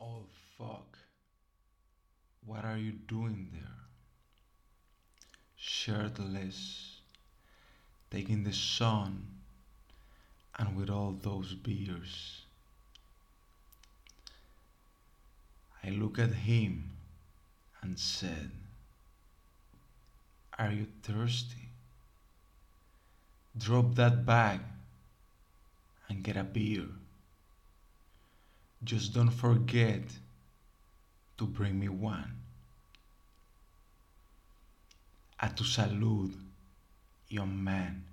Oh fuck. What are you doing there? Shirtless, taking the sun, and with all those beers. I looked at him and said, Are you thirsty? Drop that bag and get a beer. Just don't forget to bring me one. A tu salud, young man.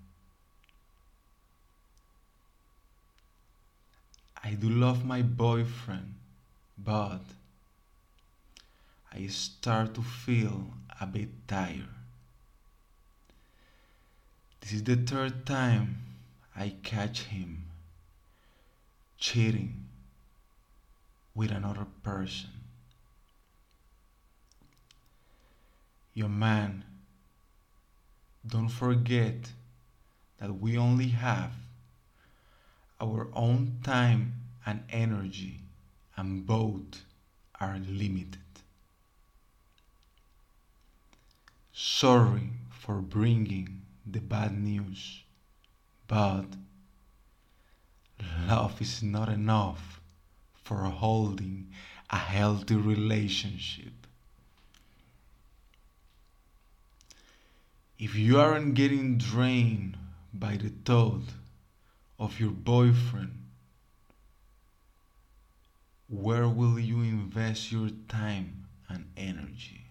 I do love my boyfriend, but I start to feel a bit tired. This is the third time I catch him cheating with another person. Your man, don't forget that we only have our own time and energy, and both are limited. Sorry for bringing the bad news, but love is not enough for holding a healthy relationship. If you aren't getting drained by the thought of your boyfriend, where will you invest your time and energy?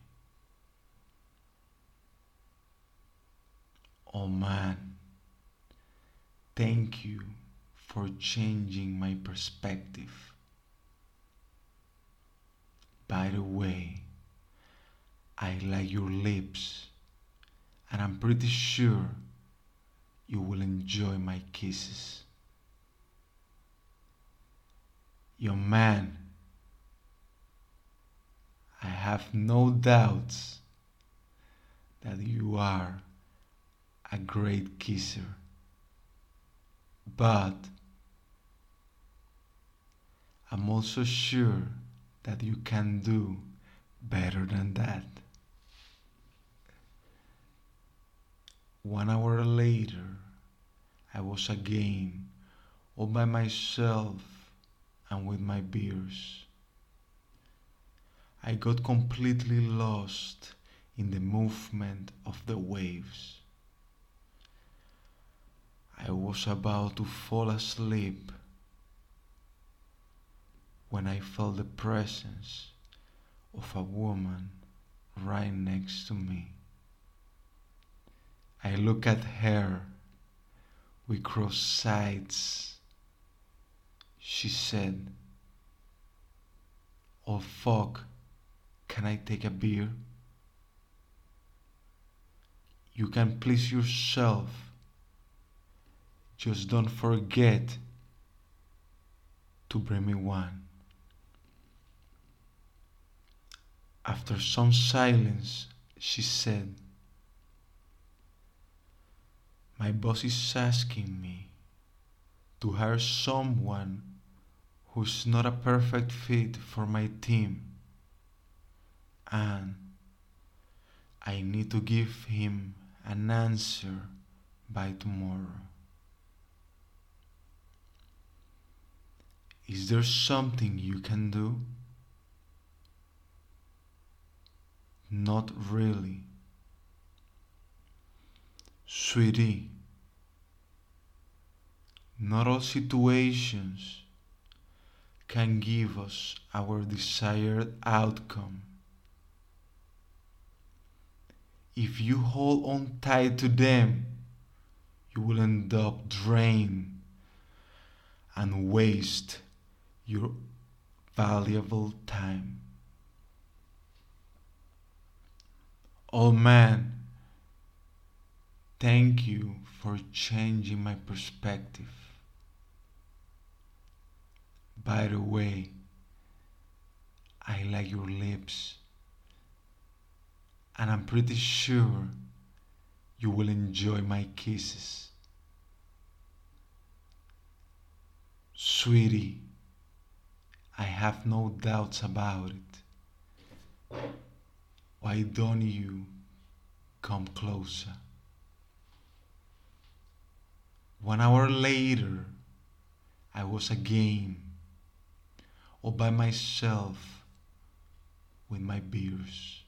Oh man, thank you for changing my perspective. By the way, I like your lips, and I'm pretty sure you will enjoy my kisses. Your man, I have no doubts that you are a great kisser. But I'm also sure that you can do better than that. One hour later, I was again all by myself and with my beers. I got completely lost in the movement of the waves. I was about to fall asleep when I felt the presence of a woman right next to me. I look at her. We cross sides. She said, Oh fuck, can I take a beer? You can please yourself. Just don't forget to bring me one. After some silence, she said, My boss is asking me to hire someone who's not a perfect fit for my team, and I need to give him an answer by tomorrow. Is there something you can do? Not really. Sweetie, not all situations can give us our desired outcome. If you hold on tight to them, you will end up drained and waste your valuable time. Oh man, thank you for changing my perspective. By the way, I like your lips, and I'm pretty sure you will enjoy my kisses. Sweetie, I have no doubts about it. Why don't you come closer? One hour later, I was again all by myself with my beers.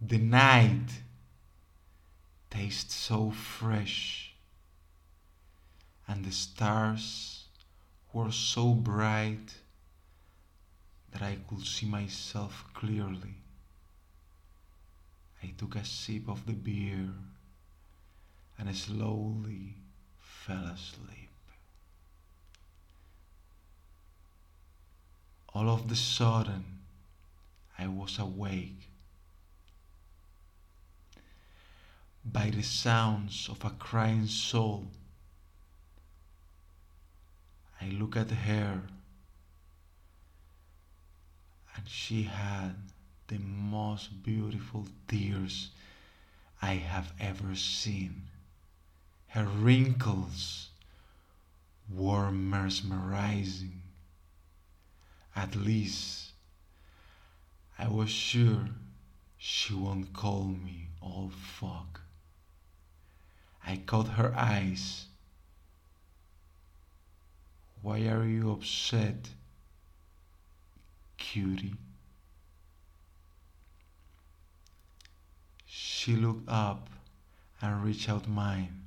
The night tastes so fresh, and the stars were so bright that I could see myself clearly. I took a sip of the beer and slowly fell asleep. All of the sudden, I was awake by the sounds of a crying soul. I look at her, and she had the most beautiful tears I have ever seen. Her wrinkles were mesmerizing. At least I was sure she won't call me old fuck. I caught her eyes. Why are you upset, cutie? She looked up and reached out mine.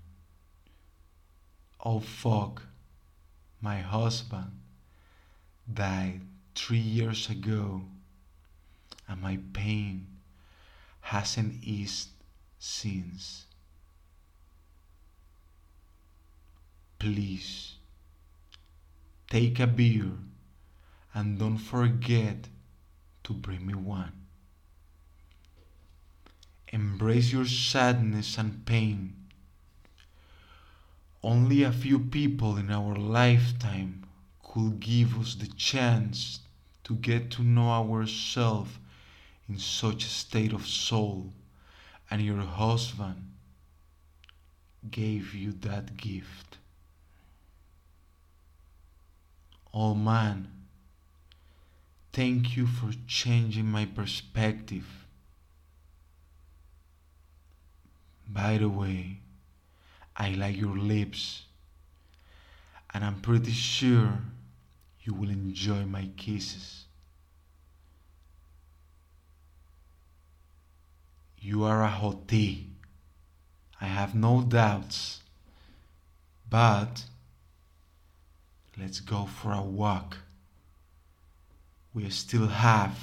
Oh fuck, my husband died three years ago, and my pain hasn't eased since. Please take a beer and don't forget to bring me one. Embrace your sadness and pain. Only a few people in our lifetime could give us the chance to get to know ourselves in such a state of soul, and your husband gave you that gift. Oh man, thank you for changing my perspective. By the way, I like your lips, and I'm pretty sure you will enjoy my kisses. You are a hottie, I have no doubts, but let's go for a walk. We still have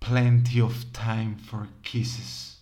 plenty of time for kisses.